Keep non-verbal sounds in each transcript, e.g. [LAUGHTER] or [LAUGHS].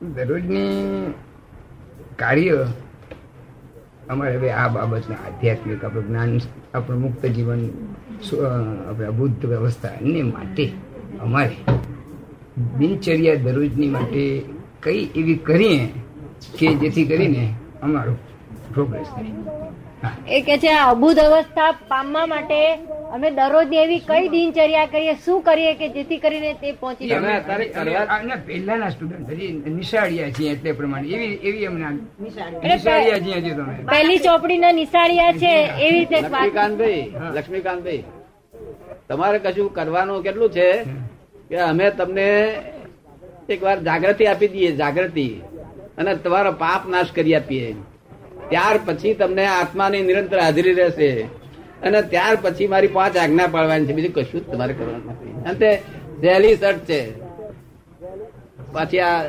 દરરોજની કાર્ય અમારે હવે આ બાબતને આધ્યાત્મિક આપણું જ્ઞાન, આપણું મુક્ત જીવન આપણે અબુદ્ધ વ્યવસ્થા એને માટે અમારે દિનચર્યા દરરોજની માટે કઈ એવી કરીએ કે જેથી કરીને અમારો પ્રોગ્રેસ થાય. એ કે છે અબુધ અવસ્થા પામવા માટે અમે દરરોજ એવી કઈ દિનચર્યા કરીએ શું કરીએ કે જેથી કરીને તે પહોંચી પહેલાના સ્ટુડન્ટ હજી નિશાળિયા છીએ એટલે પ્રમાણે. એવી એવી અમને નિશાળિયા. છીએ હજી તમે. પહેલી ચોપડીના નિશાળિયા છે એવી રીતે લક્ષ્મીકાંતભાઈ લક્ષ્મીકાંતભાઈ તમારે કશું કરવાનું કેટલું છે? કે અમે તમને એક વાર જાગૃતિ આપી દઈએ જાગૃતિ. અને તમારો પાપ નાશ કરી આપીએ. ત્યાર પછી તમને આત્માની નિરંતર હાજરી રહેશે. અને ત્યાર પછી મારી પાંચ આજ્ઞા પાડવાની છે. બીજું કશું જ તમારે કરવાનું નથી. અને સહેલી શર્ત છે. પાછી આ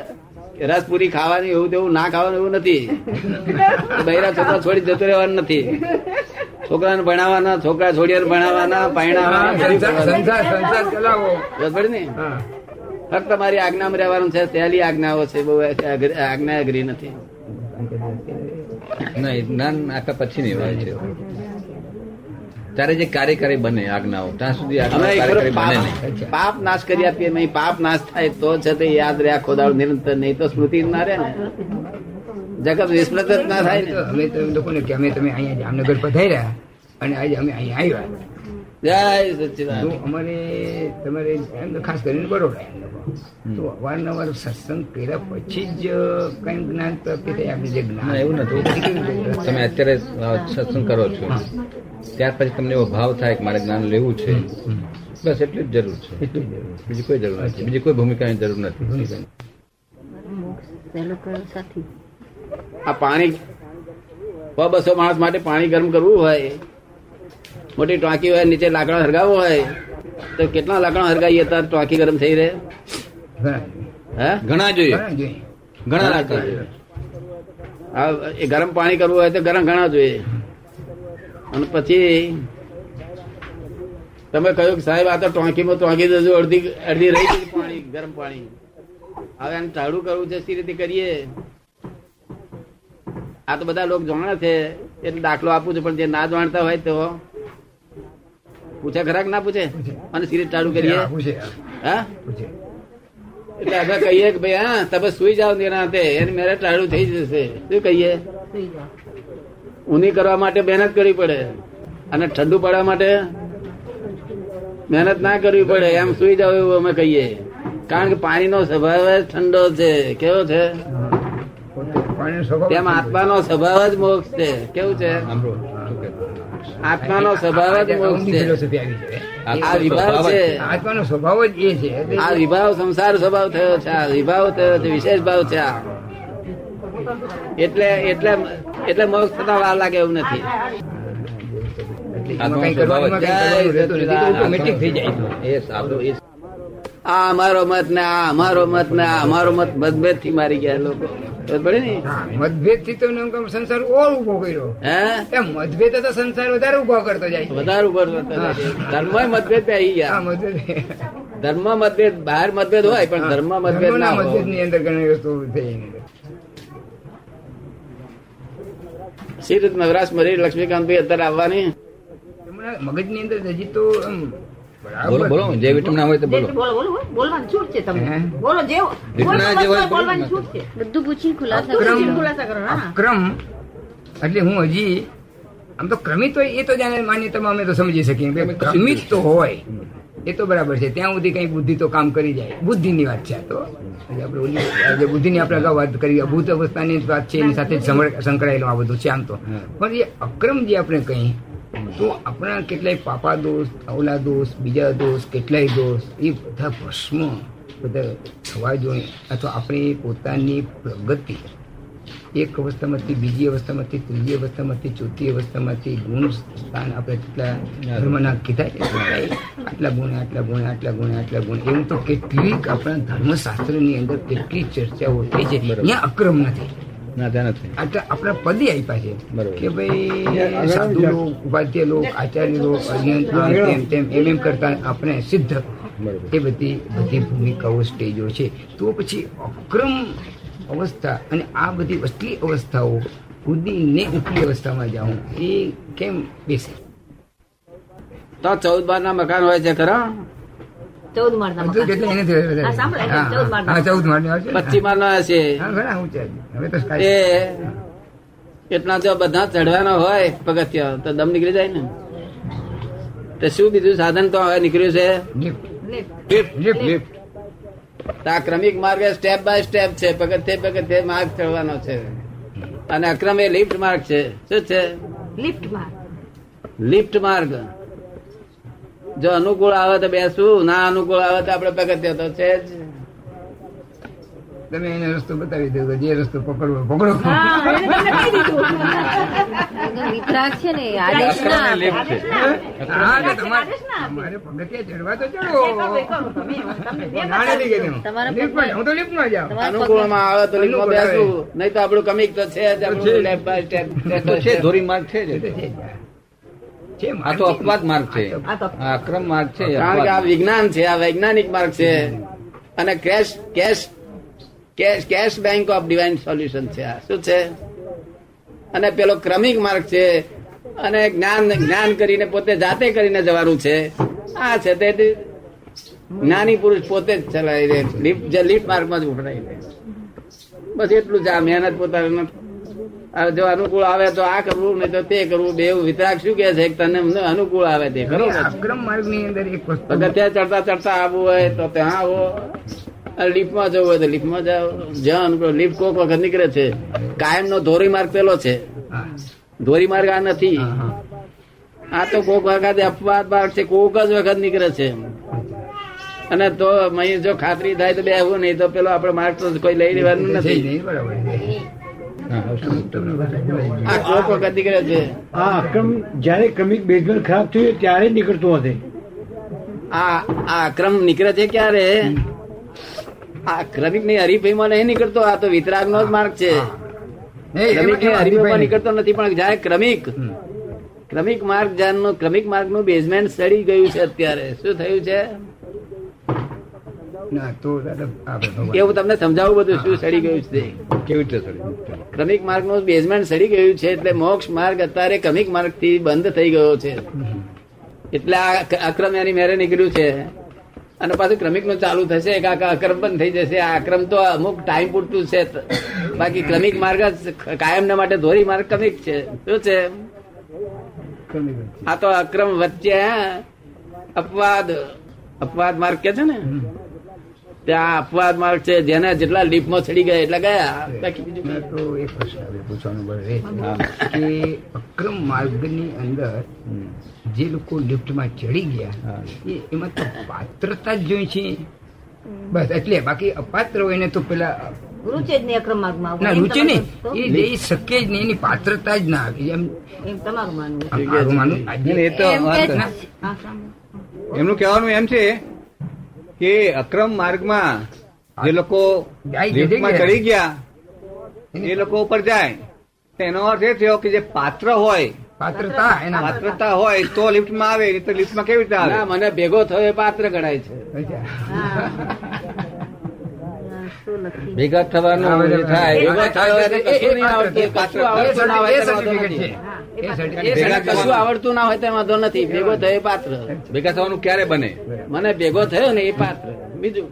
રસપુરી ખાવાની એવું તેવું ના ખાવાનું એવું નથી. બૈરા છોકરા છોડી જતું રહેવાનું નથી. છોકરાને ભણાવવાના છોકરા છોડીને ભણાવવાના પરણાવવાના ફક્ત મારી આજ્ઞામાં રહેવાનું છે. સહેલી આજ્ઞાઓ છે. બહુ આજ્ઞા અઘરી નથી. ના જ્ઞાન આખા પછી નહીં હોય છે. ત્યારે જે કાર્યકારી બને આજ્ઞાઓ ત્યાં સુધી કાર્યકારી બને નહીં. પાપ નાશ કરી આપીએ નહીં પાપ નાશ થાય તો છે તે યાદ રહે આખો દાડો નિરંતર નહીં તો સ્મૃતિ ના રહે ને. જગત વિસ્મૃત જ ના થાય ને. અમે તો લોકોને કે અમે તમે અહીંયા જામનગર પધાર્યા અને આજે અમે અહીંયા આવ્યા. જય અમારે તમારે એમ તો ખાસ કરીને બરોડા એમ લોકો. તો અવારનવાર સત્સંગ કર્યા પછી જ કઈ જ્ઞાન પ્રાપ્તિ થાય આપણે જે જ્ઞાન એવું નથી. તમે અત્યારે સત્સંગ કરો છો. ત્યાર પછી તમને એવો ભાવ થાય કે મારે જ્ઞાન લેવું છે. બસ એટલી જ જરૂર છે. બીજી કોઈ જરૂર નથી. બીજી કોઈ ભૂમિકાની જરૂર નથી. આ પાણી સો બસો માણસ માટે પાણી ગરમ કરવું હોય મોટી ટાંકી હોય નીચે લાકડા હરગાવવું હોય તો કેટલા લાકડા હરગાવીએ ત્યારે ટાંકી ગરમ થઈ રહે? ઘણા હે? ઘણા જોઈએ. ઘણા જોઈએ. ઘણા લાકડા જોઈએ. એ ગરમ પાણી કરવું હોય તો ગરમ ઘણા જોઈએ. અને પછી તમે કહ્યું કે સાહેબ આ તો ટોંકીમાં ટોંકી દેજો અડધી અડધી રહી ગઈ પાણી ગરમ પાણી. હવે આને ટાળું કરવું છે સી રીતે કરીએ? આ તો બધા લોકો જાણે છે એટલે દાખલો આપું છું પણ જે ના જાણતા હોય તો પૂછે ખરાક ના પૂછે? અને સી રીતે ટાળું કરીએ? હા, પૂછે. હા? પૂછે. એટલે અમે કહીએ કે ભાઈ હા તમે સુઈ જાઓ નિરાંતે એની મેરે ટાળું થઈ જશે. શું કહીએ? ઊની કરવા માટે મહેનત કરવી પડે. અને ઠંડુ પડવા માટે મહેનત ના કરવી પડે. એમ સુઈ જાવ એવું અમે કહીએ. કારણ કે પાણીનો સ્વભાવ જ ઠંડો છે. કેવો છે? તેમ આત્માનો સ્વભાવ જ મોક્ષ છે. કેવું છે? આત્માનો સ્વભાવ જ મોક્ષ છે. આ વિભાવ છે. આત્માનો સ્વભાવ જ એ છે. આ વિભાવ સંસાર સ્વભાવ થયો છે. આ વિભાવ થયો છે. વિશેષ ભાવ છે આ. એટલે એટલે એટલે મોક્ષ થતા વાર લાગે એવું નથી. આ અમારો મત ને આ અમારો મત ને આ અમારો મત મતભેદથી મારી ગયા લોકો. ખબર પડે ને? હા, મતભેદથી તો સંસાર ઓર ઊભો કર્યો. હે? મતભેદ તો સંસાર વધારે ઊભો કરતો જાય. વધારે ઉપર ધર્મ મતભેદ પે આવી ગયા. મતભેદ. ધર્મ મતભેદ બહાર મતભેદ હોય પણ ધર્મ મતભેદ ના ધર્મના ની અંદર ઘણી વસ્તુ થઈ શ્રી રીત નવરાશ મરી લક્ષ્મીકાંત ભાઈ અત્યારે આવવાની. મગજની અંદર હજી તો બોલો બોલો જે વિટમ ના હોય તો બોલો. બોલો બોલો બોલો. બોલવાની છૂટ છે તમને. બોલો જે જીતના બોલવાની છૂટ છે. બધું પૂછી ખુલાસા ખુલાસા કરો અક્રમ એટલે હું હજી આમ તો ક્રમિત હોય એ તો જાણે માન્યતામાં અમે તો સમજી શકીએ કે ક્રમિત તો હોય. એ તો બરાબર છે. ત્યાં સુધી કઈ બુદ્ધિ તો કામ કરી જાય. બુદ્ધિની વાત છે આ તો. આપણે ઓલી બુદ્ધિની આપણે અગાઉ વાત કરી. અભૂત અવસ્થાની વાત છે. એની સાથે સંકળાયેલું આ બધું છે આમ તો. પણ એ અક્રમ જે આપણે કહી તો આપણા કેટલાય પાપા દોષ અવલા દોષ બીજા દોષ કેટલાય દોષ એ બધા ભસ્મ બધા થવા જોઈએ. અથવા આપણી પોતાની પ્રગતિ એક અવસ્થામાંથી બીજી અવસ્થામાંથી ત્રીજી અવસ્થામાંથી ચોથી અવસ્થામાંથી ગુણ સ્થાન આપણે કેટલા ધર્મના કીધા આટલા ગુણ આટલા ગુણ આટલા ગુણ આટલા ગુણ. એવું તો કેટલીક આપણા ધર્મશાસ્ત્રની અંદર કેટલી ચર્ચાઓ થઈ છે. ત્યાં અક્રમ નથી. આપણા પદે આપ્યા છે. કે ભાઈ સાધુ લોક ઉપાધ્ય લોક આચાર્ય લોક અજ્ઞાન તેમ તેમ એમ એમ કરતા આપણે સિદ્ધ. એ બધી બધી ભૂમિકાઓ સ્ટેજો છે. તો પછી અક્રમ અવસ્થા. અને આ બધી અસલી અવસ્થાઓ કૂદીને ઉપલી અવસ્થામાં જાઉં એ કેમ બેસે? તો ચૌદ બાર ના મકાન હોય છે ખરા? ચૌદ બધું? મકાન. ચૌદ? પચીસ ના હશે. એ એટલા જો ચડવાના હોય પગથિયા તો દમ નીકળી જાય ને. તો શું બીજું સાધન તો હવે નીકળ્યું છે? લિફ્ટ. આ ક્રમિક માર્ગ સ્ટેપ બાય સ્ટેપ છે. પગથે પગથે માર્ગ ચડવાનો છે. અને અક્રમ એ લિફ્ટ માર્ગ છે. શું છે? લિફ્ટમાં લિફ્ટ માર્ગ. જો અનુકૂળ આવે તો બેસવું ના અનુકૂળ આવે તો આપડે પગથિયા તો છે જ. તમે એને રસ્તો બતાવી દો જે રસ્તો પકડવો પકડો. [LAUGHS] વિતરાગ છે ને આદેશ ના અક્રમ આપે. લિફ્ટ છે હા, એટલે તમારે આદેશ ના આપે. તમારે પગથિયા ચડવા તો એ કરો, એ ચડો કરો તમે. તમને બે નાણે લઈ ગયા તેમાં. તમારા લિફ્ટમાં જાઉં તો લિફ્ટમાં જાઉં. તમારા અનુકૂળમાં આવે તો અનુકૂળ આવે. નહીં તો આપણું કમિક તો છે ધોરી માર્ગ છે આ તો. અપવાદ માર્ગ છે આક્રમ અક્રમ માર્ગ છે કારણ કે આ વિજ્ઞાન છે આ વૈજ્ઞાનિક માર્ગ છે અને cash cash cash cash bank of divine solution છે આ શું છે અને પેલો ક્રમિક માર્ગ છે. અને જ્ઞાન જ્ઞાન કરીને પોતે જાતે કરીને જવાનું છે. આ છે તે જ્ઞાની પુરુષ પોતે જ ચલાવી દે લિફ્ટ જે લિફ્ટ માર્ગમાં જ ઉભરાઈ દે બસ એટલું જ આ મહેનત પોતાને જો અનુકૂળ આવે તો આ કરવું નહીં તો તે કરવું. બે વિતરાક શું કે છે? તને અનુકૂળ આવે તે. ખરો અગ્રમ માર્ગની અંદર એક વસ્તુ ચડતા ચડતા આવવું હોય તો ત્યાં આવો. લિફ્ટમાં જવું હોય તો લિફ્ટમાં જાઓ. જ્યાં લિફ્ટ કોક વખત નીકળે છે. કાયમ નો ધોરી માર્ગ પેલો છે. ધોરી માર્ગ આ નથી. આ તો કોક વખત અપવાદ માર્ગ છે કોક જ વખત નીકળે છે. અને તો અહીં જો ખાતરી થાય તો બેહવું નહીં તો પેલો આપડે માર્ગ તો કોઈ લઈ લેવાનું નથી. આ. કોક વખત નીકળે છે. આ અક્રમ જયારે ક્રમિક બેઝમેન્ટ ખરાબ થયું ત્યારે નીકળતું હશે. આ આ ક્રમ નીકળે છે ક્યારે? આ ક્રમિકની હરીફાઈમાં નહીં નીકળતો આ તો વિતરાગ નો જ માર્ગ છે. ક્રમિકની નીકળતો નથી પણ જાય ક્રમિક ક્રમિક માર્ગ જ્ઞાનનું ક્રમિક માર્ગનું બેઝમેન્ટ સડી ગયું છે અત્યારે. શું થયું છે? ના. એવું તમને સમજાવું બધું શું સડી ગયું છે? કેવી રીતે ક્રમિક માર્ગનું બેઝમેન્ટ સડી ગયું છે એટલે મોક્ષ માર્ગ અત્યારે ક્રમિક માર્ગથી બંધ થઈ ગયો છે. એટલે આ અક્રમ એની મેરે નીકળ્યું છે. અને પાછું ક્રમિકનું ચાલુ થશે કે આ અક્રમ બંધ થઈ જશે. આ અક્રમ તો અમુક ટાઈમ પૂરતું છે. બાકી ક્રમિક માર્ગ જ કાયમના માટે ધોરી માર્ગ ક્રમિક છે. શું છે? આ તો અક્રમ વચ્ચે અપવાદ. અપવાદ માર્ગ કે છે ને. ત્યાં અપવાદ માર્ગ છે જેને જેટલા લીફમાં ચડી ગયા એટલા ગયા. બાકી બીજું તો એ પ્રશ્ન પૂછવાનો બળ. કે અક્રમ માર્ગની અંદર જે લોકો લિફ્ટમાં ચડી ગયા એમાં તો પાત્રતા જ જોઈ છે. બસ એટલે બાકી અપાત્ર હોય ને તો પેલા રૂચે જ નહીં અક્રમ માર્ગમાં ના રૂચે નહીં. એ જઈ શકે જ નહીં એની પાત્રતા જ ના આવી. એમ તમારું માનવું માનવું એ તો. એમનું કહેવાનું એમ છે કે અક્રમ માર્ગમાં જે લોકો લિફ્ટમાં ચડી ગયા એ લોકો ઉપર જાય. એનો અર્થ એ થયો કે જે પાત્ર હોય પાત્રતા એના પાત્રતા હોય તો લિફ્ટમાં આવે નહીં તો લિફ્ટમાં કેવી રીતે ના આવે મને ભેગો થયો એ પાત્ર ગણાય છે. ભેગા થવાનું થાય. કશું આવડતું, ના હોય તો વાંધો નથી. ભેગા કશું આવડતું ના હોય તે વાંધો નથી. ભેગો થયો પાત્ર. ભેગા થવાનું ક્યારે બને? મને ભેગો થયો ને એ પાત્ર. બીજું?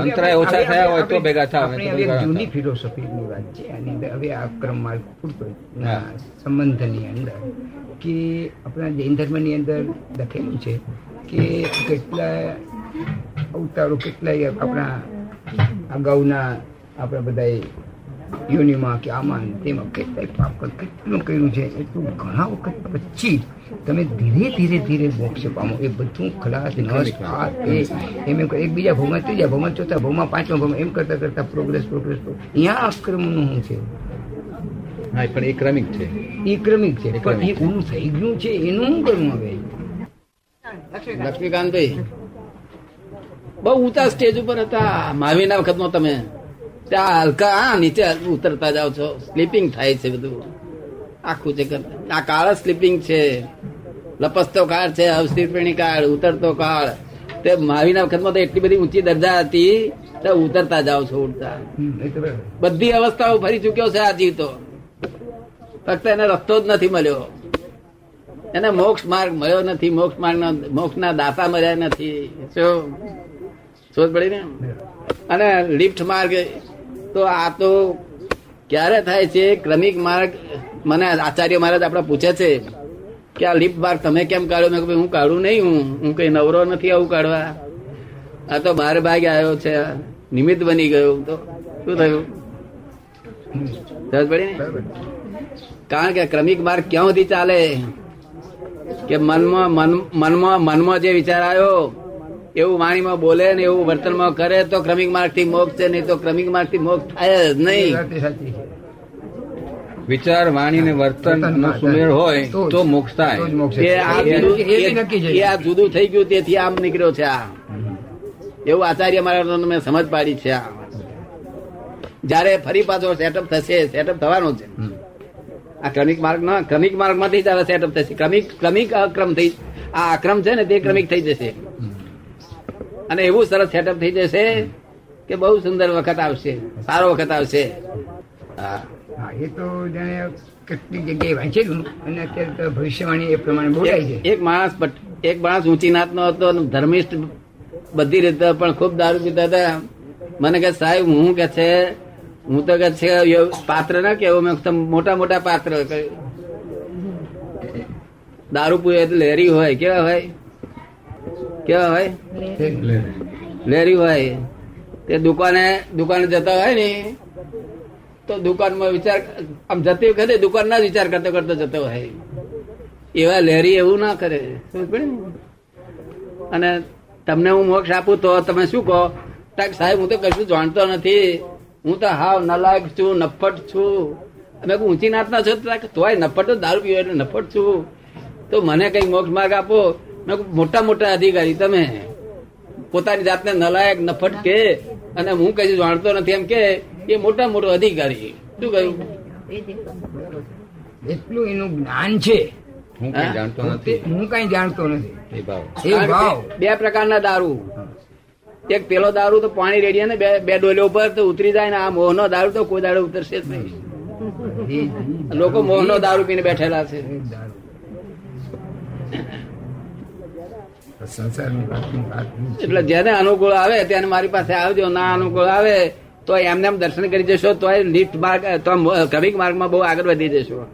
અંતરાય ઓછા થયા હોય તો ભેગા થાય જૂની ફિલોસોફીની વાત છે. આની અંદર હવે આ ક્રમ માર્ગ પૂરતો સંબંધની અંદર કે આપણા જૈન ધર્મની અંદર લખેલું છે કે કેટલા અવતારો કેટલાય આપણા અગાઉના આપણે બધા યોનિમાં કે આમાં તેમાં કેટલાય પાપ કેટલું કર્યું છે એટલું ઘણા વખત પછી તમે ધીરે ધીરે ધીરે મોક્ષ પામો. એ બધું ખલાસ નસ આ તે એમ એમ એકબીજા ભાવમાં ત્રીજા ભાવમાં ચોથા ભાવમાં પાંચમા ભાવમાં એમ કરતા કરતા પ્રોગ્રેસ પ્રોગ્રેસ અહીંયા આક્રમણનું શું છે? હા પણ એ ક્રમિક છે. એ ક્રમિક છે. પણ એ ઊંડું થઈ ગયું છે એનું શું કરવું હવે? લક્ષ્મીકાંતભાઈ બહુ ઊંચા સ્ટેજ ઉપર હતા. મહાવીરના વખતમાં તમે. ત્યાં હલકા હા નીચે ઉતરતા જાઓ છો. સ્લીપિંગ થાય છે બધું. આખું છે આ કાળ સ્લીપિંગ છે. લપસતો કાળ છે અવસ્થિતપણી કાળ ઉતરતો કાળ. તે મહાવીરના વખતમાં તો એટલી બધી ઊંચી દરજા હતી તો ઉતરતા જાઓ છો ઉડતા. બધી અવસ્થાઓ ફરી ચુક્યો છે આજી તો ફક્ત એને રસ્તો જ નથી મળ્યો. એને મોક્ષ માર્ગ મળ્યો નથી. મોક્ષ માર્ગ મોક્ષના દાતા મળ્યા નથી. શું શોધ પડી ને? અને લિફ્ટ માર્ગ તો આ તો ક્યારે થાય છે? ક્રમિક માર્ગ મને આચાર્ય મહારાજ આપણા પૂછે છે કે આ લિફ્ટ માર્ગ તમે કેમ કાઢ્યો? મેં હું કાઢું નહીં હું હું કઈ નવરો નથી આવું કાઢવા. આ તો બાર ભાગે આવ્યો છે નિમિત્ત બની ગયો. તો શું થયું? સમજ પડી ને? કારણ કે ક્રમિક માર્ગ ક્યાં સુધી ચાલે? કે મનમાં મન- મનમાં મનમાં જે વિચાર આવ્યો એવું વાણીમાં બોલે ને એવું વર્તનમાં કરે તો ક્રમિક માર્ગથી મોક્ષ છે નહીં તો ક્રમિક માર્ગથી મોક્ષ થાય જ નહીં. વિચાર વાણી ને વર્તન નો સુમેળ હોય તો મોક્ષ થાય. એ આ જુદું થઈ ગયું તેથી આમ નીકળ્યો છે આ. એવું આચાર્ય મારા મેં સમજ પાડી છે આ. જયારે ફરી પાછો સેટઅપ થશે સેટઅપ થવાનો છે. આ ક્રમિક માર્ગ ના ક્રમિક માર્ગમાંથી જ સેટઅપ થશે ક્રમિક ક્રમિક અક્રમ થઈ આ અક્રમ છે ને તે ક્રમિક થઈ જશે. અને એવું સરસ સેટઅપ થઈ જશે કે બહુ સુંદર વખત આવશે. સારો વખત આવશે. હા. એ તો કેટલી જગ્યાએ વાંચેલું અને અત્યારે તો ભવિષ્યવાણી એ પ્રમાણે બોલાય છે. એક- માણસ એક માણસ ઊંચી નાતનો હતો ધર્મિષ્ઠ બધી રીતે પણ ખૂબ દારૂ પીતા હતા. મને કે સાહેબ હું કે છે હું તો કે છે પાત્ર ના કેવો મેં મોટા મોટા પાત્ર. દારૂ પૂરે લહેરી હોય કેવા હોય? કેવા હોય? લેરી હોય તે દુકાને દુકાને જતા હોય ને, તો દુકાનમાં વિચાર, આમ જતી વખતે દુકાન ના વિચાર કરતો કરતો જતો હોય. એવા લહેરી એવું ના કરે? અને તમને હું મોક્ષ આપું તો તમે શું કહો? સાહેબ, હું તો કશું જાણતો નથી. હું તો હાવ નલાયક છું, નફટ છું. અમે ઊંચી નાતના છો તોય નફટ તો દારૂ પીવો એટલે નફટ છું. તો મને કઈ મોક્ષ માર્ગ આપો? મોટા મોટા અધિકારી તમે પોતાની જાતને નલાયક નફટ કે અને હું કઈ જાણતો નથી. એમ કે એ મોટા મોટો અધિકારી શું કહ્યું? એટલું એનું જ્ઞાન છે. હું કઈ જાણતો નથી. હું કઈ જાણતો નથી. એ ભાવ. એ કારણ ભાવ. કે બે પ્રકારના દારૂ. એક પેલો દારૂ તો પાણી રેડીએ ને બે બે ડોલીઓ ઉપર તો ઉતરી જાય ને આ મોહનો દારૂ તો કોઈ દારૂ ઉતરશે જ નહીં. લોકો મોહનો દારૂ પીને બેઠેલા છે એ દારૂ. સંસારની વાતની વાત નહીં છે. એટલે જેને અનુકૂળ આવે તેને મારી પાસે આવજો, ના અનુકૂળ આવે તો એમને એમ દર્શન કરી જશો તો લિફ્ટ માર્ગ, તો ક્રમિક માર્ગમાં બહુ આગળ વધી જશો.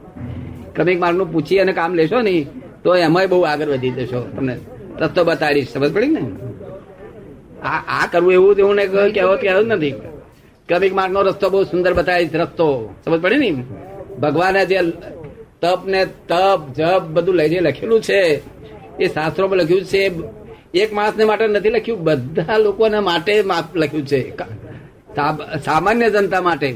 ક્રમિક માર્ગનું પૂછી અને કામ લેશો ને તો એમાંય બહુ આગળ વધી જશો તમને. રસ્તો બતાડીશ, સમજ પડી ને? આ આ કરવું એવું એવું ને કહેવો કહેવું જ નથી. ક્રમિક માર્ગનો રસ્તો બહુ સુંદર બતાવીશ, રસ્તો. સમજ પડી ને? ભગવાને જે તપ ને તપ, જપ બધું લઈને લખેલું છે એ શાસ્ત્રોમાં લખ્યું છે એક માણસને માટે નથી લખ્યું બધા લોકોને માટે લખ્યું છે. સામાન્ય જનતા માટે.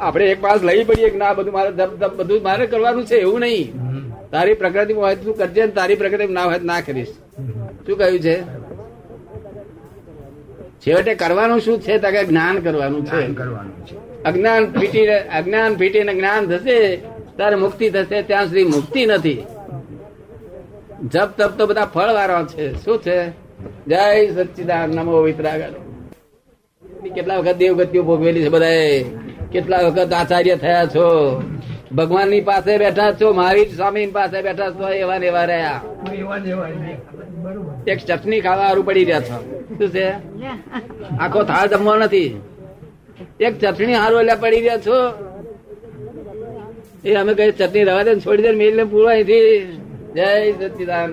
આપણે એક માણસ લઈ પડીએ કે ના બધું મારે બધું મારે કરવાનું છે એવું નહીં. તારી પ્રકૃતિમાં હોય તું કરજે ને તારી પ્રકૃતિ ના હોય ના કરીશ. શું કહ્યું છે? છેવટે કરવાનું શું છે? તો જ્ઞાન કરવાનું છે. કરવાનું અજ્ઞાન ફીટી અજ્ઞાન ફીટીને જ્ઞાન થશે ત્યારે મુક્તિ થશે ત્યાં સુધી મુક્તિ નથી. જપ તપ તો બધા ફળ વાળા છે. શું છે? જય સચ્ચિદાન, નમો વિતરાગર. કેટલા વખત દેવગતિઓ ભોગવેલી છે બધાએ? કેટલા વખત આચાર્ય થયા છો? ભગવાનની પાસે બેઠા છો મહાવીર સ્વામી પાસે બેઠા છો, એવા ને એવા રહ્યા. એક ચટણી ખાવા હારું પડી રહ્યા છો. શું છે? આખો થાળ જમવો નથી. એક ચટણી હારું એટલે પડી રહ્યા છો. એ અમે કઈ ચટણી રવા દે ને છોડી દે ને મેલ ને પૂરવા અહીંથી. જય સચિદાન.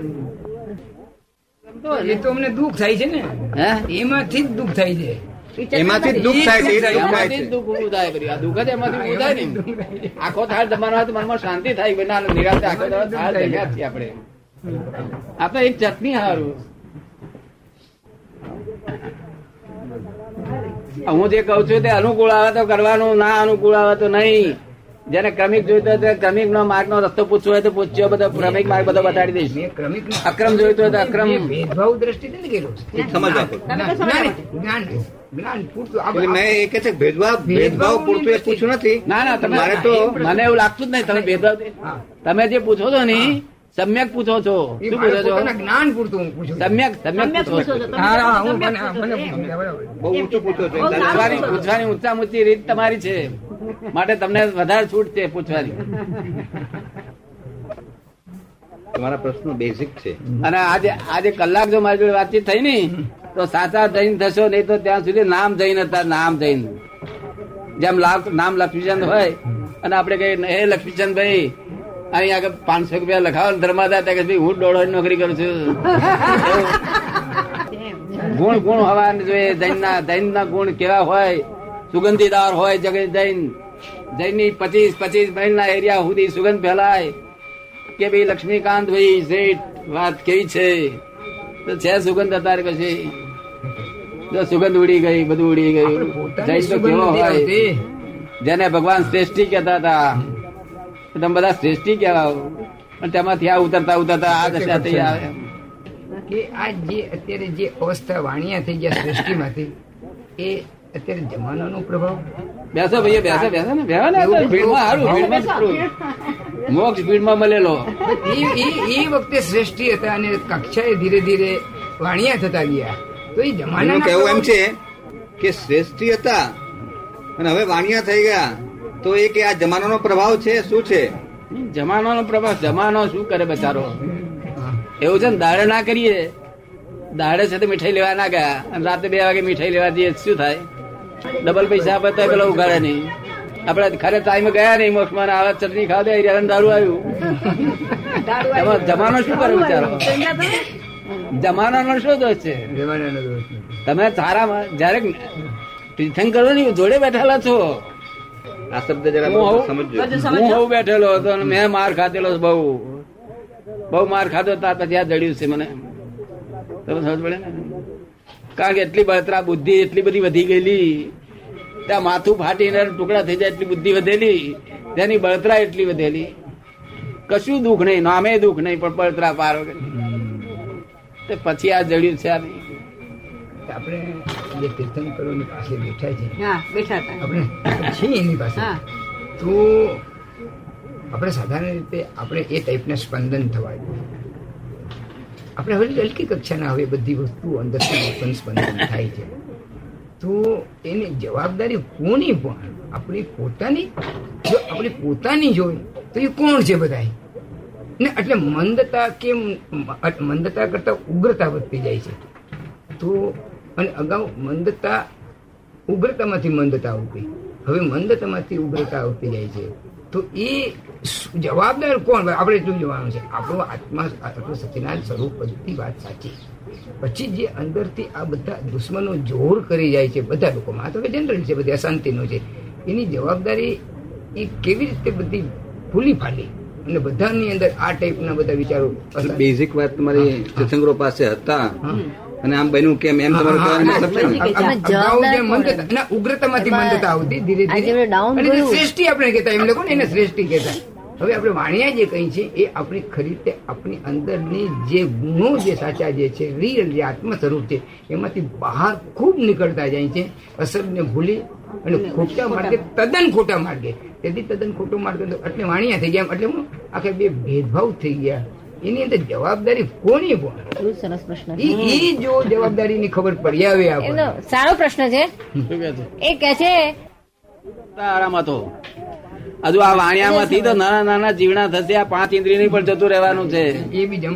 તો અમને દુઃખ થાય છે ને. હે? એમાંથી જ દુઃખ થાય છે. એમાંથી દુઃખ થાય છે એ જ દુઃખ થાય એમાંથી દુઃખ ઊભું થાય કર્યું. આ દુઃખ જ એમાંથી ઊભું થાય ને આખો થાળ જમવાનો હોય મનમાં શાંતિ થાય કે ના નિરાતે આખો થાળ જમ્યા છીએ આપણે. એક ચટણી હારું. હું જે કઉ છું તે અનુકૂળ આવે તો કરવાનું ના અનુકૂળ આવે તો નહીં. જેને ક્રમિક જોઈતો હોય તે ક્રમિક નો માર્ગ નો રસ્તો પૂછવો હોય તો પૂછ્યો બધો ક્રમિક માર્ગ બધો બતાડી દઈશ. ક્રમિક અક્રમ જોઈતો હોય તો અક્રમ. ભેદભાવ દ્રષ્ટિ નથી. ના તમે મને એવું લાગતું જ નહીં તમે ભેદભાવ તમે જે પૂછો છો ને સમ્યક પૂછો છો. શું પૂછો છો? જ્ઞાન પૂરતું. સમ્યક સમ્યક સમ્યક પૂછો છો. પૂછવાની ઊંચા ઊંચી રીત તમારી છે. માટે તમને વધારે છૂટ છે પૂછવાની. તમારા પ્રશ્નો બેઝિક છે. અને આજે આજે કલાક જો મારી જોડે વાતચીત થઈ ને તો સાચા જૈન થશો નહીં તો ત્યાં સુધી નામ જૈન હતા નામ જૈન. જેમ નામ લક્ષ્મીચંદ હોય અને આપણે કહીએ હે લક્ષ્મીચંદ ભાઈ અહીં આગળ પાંચસો રૂપિયા લખાવો ને ધર્માદા. ત્યાં કે ભાઈ હું દોઢ નોકરી કરું છું. [LAUGHS] ગુણ ગુણ હોવા જોઈએ જૈનના જૈનના ગુણ કેવા હોય સુગંધીદાર હોય જગત જૈન. જૈનની પચીસ પચીસ મહિલના એરિયા સુધી સુગંધ ફેલાય. કે ભાઈ લક્ષ્મીકાંત ભાઈ શેઠ વાત કેવી છે? તો છે સુગંધ અત્યારે પછી. જો સુગંધ ઉડી ગઈ બધું ઉડી ગયું. જૈન તો કેવો હોય? જેને ભગવાન શ્રેષ્ઠી કહેતા હતા. તમે બધા શ્રેષ્ઠી કહેવાઓ. અને તેમાંથી આ ઉતરતા ઉતરતા આ દશા થઈ આવે. કે આ જે અત્યારે જે અવસ્થા વાણિયા થઈ ગયા સૃષ્ટિમાંથી એ અત્યારે જમાનાનો પ્રભાવ. બેસો ભાઈ બેસો બેસો ને બેસો ને ભીડમાં હારું એવું ભીડમાં સારું. મોક્ષ ભીડમાં મળેલો. એ વખતે શ્રેષ્ઠી હતા અને કક્ષાએ ધીરે ધીરે વાણિયા થતા ગયા. તો એ જમાના કહેવું એમ છે કે શ્રેષ્ઠી હતા અને હવે વાણિયા થઈ ગયા. તો એ કે આ જમાનાનો પ્રભાવ છે શું છે? જમાનો પ્રભાવ જમાનો શું કરે બચારો? એવું છે ને દાડે ના કરીએ. દાડે છે તો મીઠાઈ લેવા ના ગયા અને રાતે બે વાગે મીઠાઈ લેવા જઈએ શું થાય? ડબલ પૈસા આપે તો પેલો ઉઘાડે નહીં. આપડે ખરે ટાઈમે ગયા નહીં મોક્ષમાં આવે ચટણી ખાવા દે દારૂ આવ્યું. એમાં જમાનો શું કરે બિચારો? જમાનાનો શું દોષ છે. તમે સારા જયારે તીર્થંકરો ની જોડે બેઠેલા છો. આ શબ્દ જરા હું હું હું બેઠેલો હતો અને મેં માર ખાધેલો બહુ. બહુ માર ખાધો ત્યાર પછી આ જડ્યું છે મને. તમે સમજ પડે ને? કારણ કે એટલી બળતરા બુદ્ધિ એટલી બધી વધી ગયેલી. ત્યાં માથું ફાટીને ટુકડા થઈ જાય એટલી બુદ્ધિ વધેલી. તેની બળતરા એટલી વધેલી. કશું દુઃખ નહીં નામે દુઃખ નહીં પણ બળતરા પાર વગર. તે પછી આ જડ્યું છે આ આપણે જે તીર્થંકરોની પાસે બેઠા છે. બેઠા હતા. આપણે છીએ એની પાસે. તો આપણે સાધારણ રીતે આપણે એ ટાઈપના સ્પંદન થવા જોઈએ. આપણે હવે હલકી કક્ષાના હવે બધી વસ્તુઓ અંદરથી ઉત્પન્ન સ્પંદન થાય છે. તો એની જવાબદારી કોની પણ, આપણી પોતાની, જો આપણી પોતાની જોઈ તો એ કોણ છે બધાય? ને એટલે મંદતા કે મંદતા કરતા ઉગ્રતા વધતી જાય છે. તો, અને અગાઉ મંદતા ઉગ્રતામાંથી મંદતા આવતી હવે મંદતામાંથી ઉગ્રતા આવતી જાય છે. તો એ જવાબદાર કોણ? આપણે એટલું જોવાનું છે. આપણો આત્મા આપણું સત્યનારાયણ સ્વરૂપ બધી વાત સાચી. પછી જે અંદરથી આ બધા દુશ્મનો જોર કરી જાય છે બધા લોકોમાં આ તો જનરલ છે બધી અશાંતિનો છે. એની જવાબદારી એ કેવી રીતે બધી ભૂલી ફાલી? અને બધાની અંદર આ ટાઈપના બધા વિચારો બેઝિક વાત તમારી સત્સંગરો પાસે હતા. અને આમ બન્યું કેમ? એમ તમારો કહેવાનો મતલબ છે ઉગ્રતામાંથી મંદતા આવતી ધીરે ધીરે. અને શ્રેષ્ઠી આપણે કહેતા એમ લોકો ને એને શ્રેષ્ઠી કહેતા. હવે આપણે વાણિયા જે કહી છે એ આપણી ખરી રીતે આપણી અંદરની જે ગુણો જે સાચા જે છે રિયલ જે આત્મ સ્વરૂપ છે એમાંથી બહાર ખૂબ નીકળતા જાય છે અસરને ભૂલી અને ખોટા માર્ગે તદ્દન ખોટા માર્ગે. તેથી તદ્દન ખોટો માર્ગ. એટલે વાણિયા થઈ ગયા એટલે હું આખે બે ભેદભાવ થઈ ગયા. એની અંદર જવાબદારી કોની પણ? સરસ પ્રશ્ન એ જો જવાબદારી ની ખબર પડી આવે સારો પ્રશ્ન છે. એ કે છે આરામ હજુ આ વાણિયામાંથી તો નાના નાના જીવણા થશે આ પાંચ ઇન્દ્રિયની પણ જતું રહેવાનું છે. એ બી જમ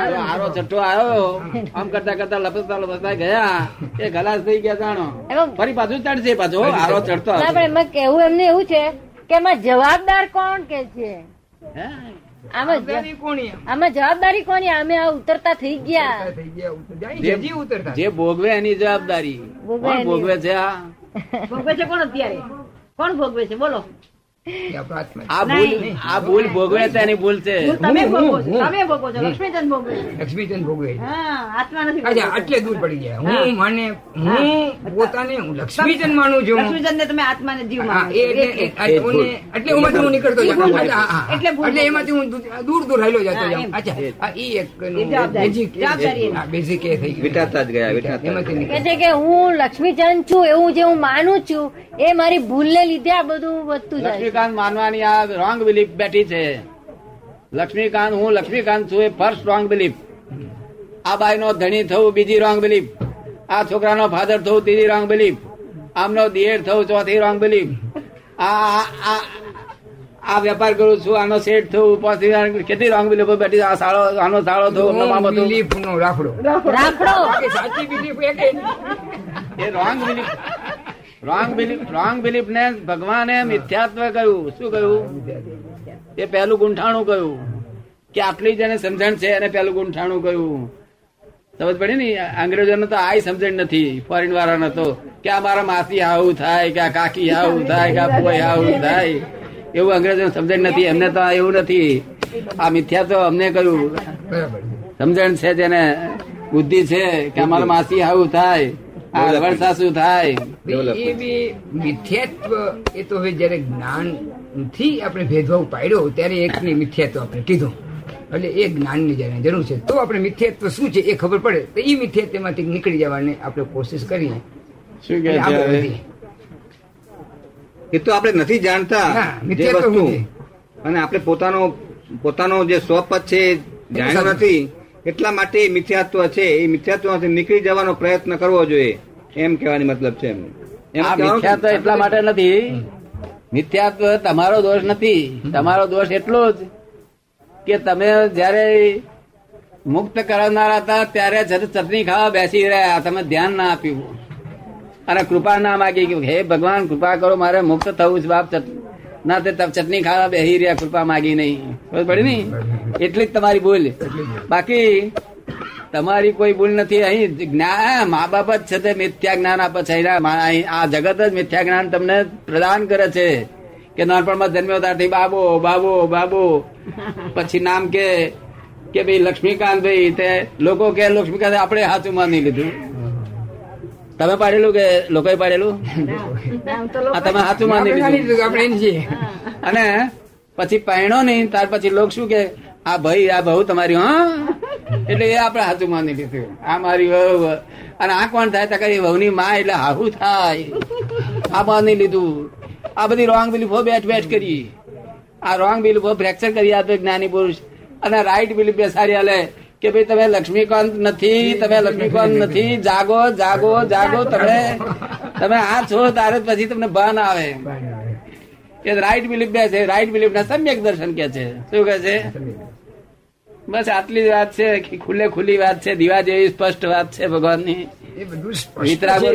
આરો આરો છઠ્ઠો આવ્યો આમ કરતા કરતા લપસતા લપસતા ગયા. એ ગલાસ થઈ ગયા જાણો. એમાં- ફરી પાછું ચડશે પાછો. આરો ચડતો ના એમાં કેવું એમને એવું છે કે એમાં જવાબદાર કોણ કે છે? હે? આમાં જવાબદારી કોની આમાં જવાબદારી કોની? અમે આ ઉતરતા થઈ ગયા. થઈ ગયા ઉતર- જાય જે- હજી ઉતરતા જે ભોગવે એની જવાબદારી. ભોગવે કોણ ભોગવે છે આ? ભોગવે છે કોણ અત્યારે? કોણ ભોગવે છે? બોલો. આ ભૂલ આ ભૂલ ભોગવે તેની ભૂલ છે. તમે ભોગવો છો તમે ભોગવો છો લક્ષ્મીચંદ ભોગવે લક્ષ્મીચંદ ભોગવે આત્મા નથી અચ્છા એટલે દૂર પડી ગયા. હું માને હું પોતાને હું લક્ષ્મીચંદ માનું છું. લક્ષ્મીચંદ ને તમે આત્માને જીવ માનો એટલે એટલે. આ ઓને- એટલે એમાંથી હું નીકળતો જાઉં. એટલે. એટલે એમાંથી હું દૂર દૂર હાલ્યો જતો જાઉં. અચ્છા આ ઈ એક બેઝિક એ થઈ વિટાતા જ ગયા, વિટાતા. છે કે હું લક્ષ્મીચંદ છું એવું જે હું માનું છું એ મારી ભૂલને લીધે આ બધું વધતું જાય છે. લક્ષ્મીકાંત માનવાની આ રોંગ બિલીફ બેઠી છે. લક્ષ્મીકાંત હું લક્ષ્મીકાંત છું એ ફર્સ્ટ રોંગ બિલીફ આ બાઈ નો ધણી થવું બીજી રોંગ બિલીફ આ છોકરાનો ફાધર થવું ત્રીજી રોંગ બિલીફ આમનો દિયર થવું ચોથી રોંગ બિલીફ આ આ- આ આ વેપાર કરું છું આનો શેઠ થવું પછી કેટલી રોંગ બિલીફ બેઠી? આ સાળો આનો સાળો થવું આમનો મામો થવું. બિલીફ નો રાખડો. રાખડો. સાચી બિલીફ એ wrong belief wrong belief wrong belief ને ભગવાને મિથ્યાત્વ કહ્યું. શું કહ્યું? એ પહેલું ગુંઠાણું કહ્યું. કે આટલી જેને સમજણ છે એને પહેલું ગુંઠાણું કહ્યું. સમજ પડી ને? અંગ્રેજોને તો આય સમજણ નથી. ફોરેન વાળાને તો કે આ મારા માસી આવું થાય કે આ કાકી આવું થાય કે આ પોય આવું થાય. એવું અંગ્રેજોને સમજણ નથી. એમને તો એવું નથી. આ મિથ્યા તો અમને કહ્યું. સમજણ છે જેને બુદ્ધિ છે કે અમારા માસી આવું થાય. આ રવણ સાસુ થાય. એ બી મિથ્યાત્વ એ તો હવે જયારે જ્ઞાનથી આપણે ભેદભાવ પાડ્યો ત્યારે એકની મિથ્યાત્વ આપણે કીધું. એટલે એ જ્ઞાનની જયારે જરૂર છે તો આપણે મિથ્યાત્વ શું છે એ ખબર પડે. તો એ મિથ્યાત્વમાંથી નીકળી જવાની આપણે કોશિશ કરીએ. શું કે. એ તો આપણે નથી જાણતા જે વસ્તુ. શું છે? અને આપણે પોતાનો પોતાનો જે સ્વપદ છે જાણ્યો નથી એટલા માટે મિથ્યાત્વ છે. એ મિથ્યાત્વમાંથી નીકળી જવાનો પ્રયત્ન કરવો જોઈએ. એમ કહેવાની મતલબ છે મિથ્યાત્વ એટલા માટે નથી. મિથ્યાત્વ તમારો દોષ નથી. તમારો દોષ એટલો જ કે તમે જયારે મુક્ત કરાવનારા હતા ત્યારે ચટણી ખાવા બેસી રહ્યા. તમે ધ્યાન ના આપ્યું. અને કૃપા ના માગી ગયું હે ભગવાન કૃપા કરો મારે મુક્ત થવું છે બાપ ના તે ચટણી ખાવા બેસી રહ્યા કૃપા માગી નહીં. ખબર પડી ને? એટલી જ તમારી ભૂલ. બાકી તમારી કોઈ ભૂલ નથી. અહીં જ્ઞાન મા બાપ જ છે તે મિથ્યા જ્ઞાન આપે છે. આ જગત જ મિથ્યા જ્ઞાન તમને પ્રદાન કરે છે. કે નાનપણમાં જન્મ્યો ત્યારથી બાબો બાબો બાબો. પછી નામ કે કે ભાઈ લક્ષ્મીકાંત ભાઈ તે લોકો કે લક્ષ્મીકાંત આપણે હાથું માની લીધું. તમે પાડેલું કે લોકોએ પાડેલું? આ તમે હાથું માની લીધું. લીધું આપણે અને પછી પહેણો નહીં ત્યાર પછી લોક શું કે આ ભાઈ આ બહુ તમારી હા? એટલે એ આપણે હાથું માની લીધું. આ મારી વહુ અને આ કોણ થાય? તો કઈ વહુની માં એટલે હાહુ થાય. આ માની લીધું. આ બધી રોંગ બિલીફો બેઠ બેઠ કરી. આ રોંગ બિલીફો ફ્રેક્ચર કરી આપે જ્ઞાની પુરુષ. અને રાઈટ બિલીફ બેસાડી આલે કે ભાઈ તમે લક્ષ્મીકાંત નથી તમે લક્ષ્મીકાંત નથી. જાગો જાગો જાગો તમે તમે આ છો તારે પછી તમને ભાન આવે. કે રાઈટ બિલીફ બે છે રાઈટ બિલીફ ના સમ્યક દર્શન કે છે. શું કે છે? બસ આટલી જ વાત છે કે ખુલ્લે ખુલ્લી વાત છે દીવા જેવી સ્પષ્ટ વાત છે ભગવાનની. એ બધું સ્પષ્ટ છે.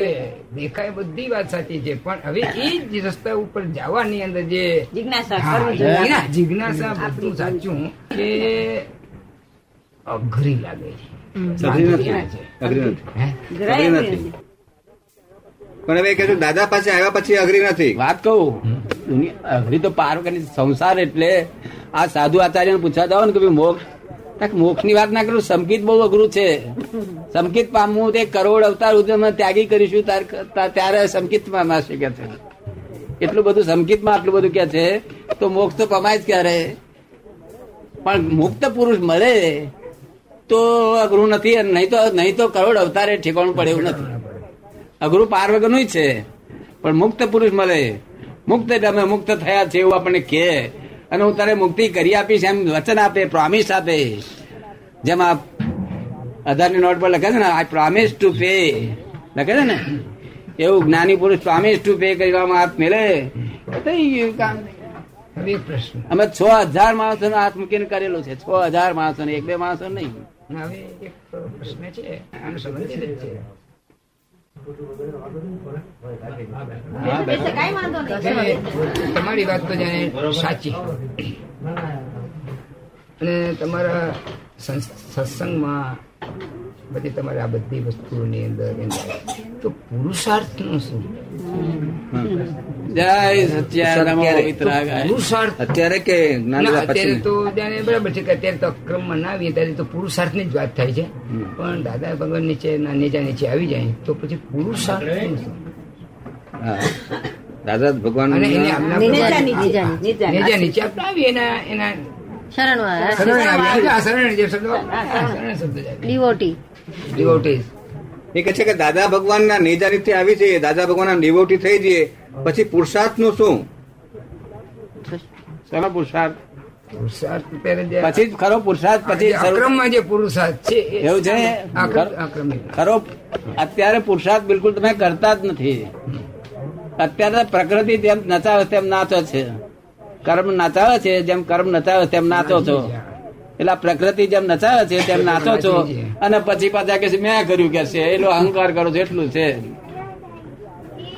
દેખાય બધી વાત સાચી છે પણ હવે એ જ રસ્તા ઉપર જવાની અંદર જે જિજ્ઞાસા જિજ્ઞાસા બધું સાચું કે અઘરી લાગે છે. પણ હવે કે દાદા પાસે આવ્યા પછી અઘરી નથી. વાત કહું? દુનિયા અઘરી તો પાર કરી સંસાર એટલે આ સાધુ આચાર્ય પૂછવા જાવ ને કે ભાઈ મોક્ષ મોક્ષની વાત ના કરું, સમકિત બહુ અઘરું છે. સમકિત પામવું તે કરોડ અવતાર ત્યાગી કરીશું ત્યારે સમકિત પામાશે કે છે. એટલું બધું સંકિતમાં આટલું બધું કે છે, તો મોક્ષ તો પમાય જ ક્યારે? પણ મુક્ત પુરુષ મળે તો અઘરું નથી નહીં તો નહીં તો કરોડ અવતારે ઠેકાણું પડે એવું નથી. અઘરું પાર વગરનું જ છે. પણ મુક્ત પુરુષ મળે મુક્ત અમે મુક્ત થયા છે એવું આપણને કહે. અને હું તારે મુક્તિ કરી આપીશ એમ વચન આપે પ્રોમિસ આપે. જેમ આ અધારની નોટ પર લખે છે ને આઈ પ્રોમિસ ટુ પે લખે છે ને? એવું જ્ઞાની પુરુષ પ્રોમિસ ટુ પે કરવામાં હાથ મેળે થઈ ગયું કામ અમે છ હજાર માણસો હાથ મૂકીને કરેલું છે. છ હજાર માણસો એક બે માણસો નહીં. પ્રશ્ન છે. તમારી વાત તો જાણે સાચી. અને તમારા સત્સંગમાં બધી તમારે આ બધી વસ્તુઓની અંદર તો પુરુષાર્થનું શું? જય સચ્ચિદાનંદ નમો સત્યારે. વિતરાગાય. પુરુષાર્થ. અત્યારે કે અત્યારે તો બરાબર છે કે અત્યારે તો અક્રમમાં ના આવીએ ત્યારે તો પુરુષાર્થ જ વાત થાય છે. પણ દાદા ભગવાન નીચે નીચે નીચે આવી જાય તો પછી પુરુષાર્થ શું? દાદા ભગવાન નીચા આવીએ એના એના શરણ શરણ શબ્દ શબ્દ ડિવોટી. Devotees. એ કે છે કે દાદા ભગવાન ના નેજા આવી છે દાદા ભગવાન ના ડિવોટી થઈ જઈએ પછી પુરુષાર્થનું શું? શેનો પુરુષાર્થ? પછી ખરો પુરુષાર્થ પછી અક્રમમાં જે પુરુષાર્થ છે એવું છે? ખરો અત્યારે પુરુષાર્થ બિલકુલ તમે કરતા જ નથી. અત્યારે પ્રકૃતિ જેમ નચાવે તેમ નાચો છે. કર્મ નચાવે છે જેમ કર્મ નચાવે તેમ નાચો છો. એટલે પ્રકૃતિ જેમ નચાવે છે તેમ નાચો છો. અને પછી પાછા કે મેં કર્યું કે છે એટલો અહંકાર કરો છો એટલું છે.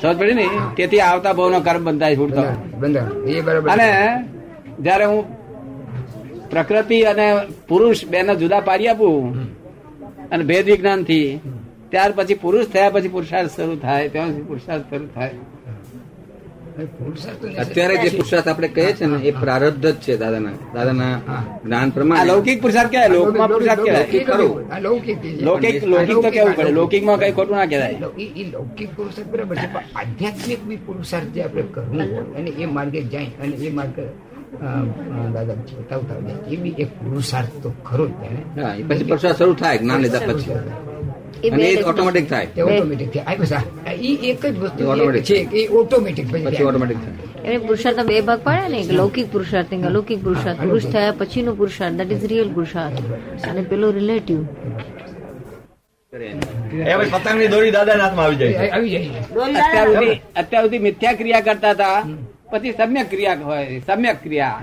સમજ પડી ને? તેથી આવતા ભાવનો કર્મ બંધાય છૂટતો. અને જયારે હું પ્રકૃતિ અને પુરુષ બેને જુદા પાડી આપું અને ભેદ વિજ્ઞાનથી ત્યાર પછી પુરુષ થયા પછી પુરુષાર્થ શરૂ થાય ત્યાં પુરુષાર્થ શરૂ થાય. અત્યારે જે પુરુષાર્થ આપણે કહીએ છીએ ને એ પ્રારબ્ધ જ છે દાદાના દાદાના જ્ઞાન પ્રમાણે. લૌકિક પુરુષાર્થ કહેવાય લોકમાં પુરુષાર્થ કહેવાય. લૌકિક ખરું. લૌકિક લૌકિક તો કેવું પડે. લૌકિકમાં કઈ ખોટું ના કહેવાય. લૌકિક પુરુષાર્થ બરાબર છે પણ આધ્યાત્મિક બી પુરુષાર્થ જે આપણે કરવું હોય અને એ માર્ગે જાય અને એ માર્ગે દાદા બતાવતા એ બી એક પુરુષાર્થ તો ખરો જ પછી પુરુષાર્થ શરૂ થાય જ્ઞાન લીધા પછી. એ ઓટોમેટિક થાય. એ ઓટોમેટિક ઈ એક જ વસ્તુ છે. એ ઓટોમેટિક પછી ઓટોમેટિક થાય. એને પુરુષાર્થ બે ભાગ પાડે ને લૌકિક પુરુષાર્થ અલૌકિક પુરુષાર્થ. પુરુષ થયા પછીનો પુરુષાર્થ દેટ ઇઝ રિયલ પુરુષાર્થ. અને પેલો રિલેટિવ એ પતંગની દોરી દાદાના હાથમાં આવી જાય આવી જાય અત્યાર સુધી મિથ્યા ક્રિયા કરતા હતા. પછી સમ્યક ક્રિયા હોય સમ્યક ક્રિયા.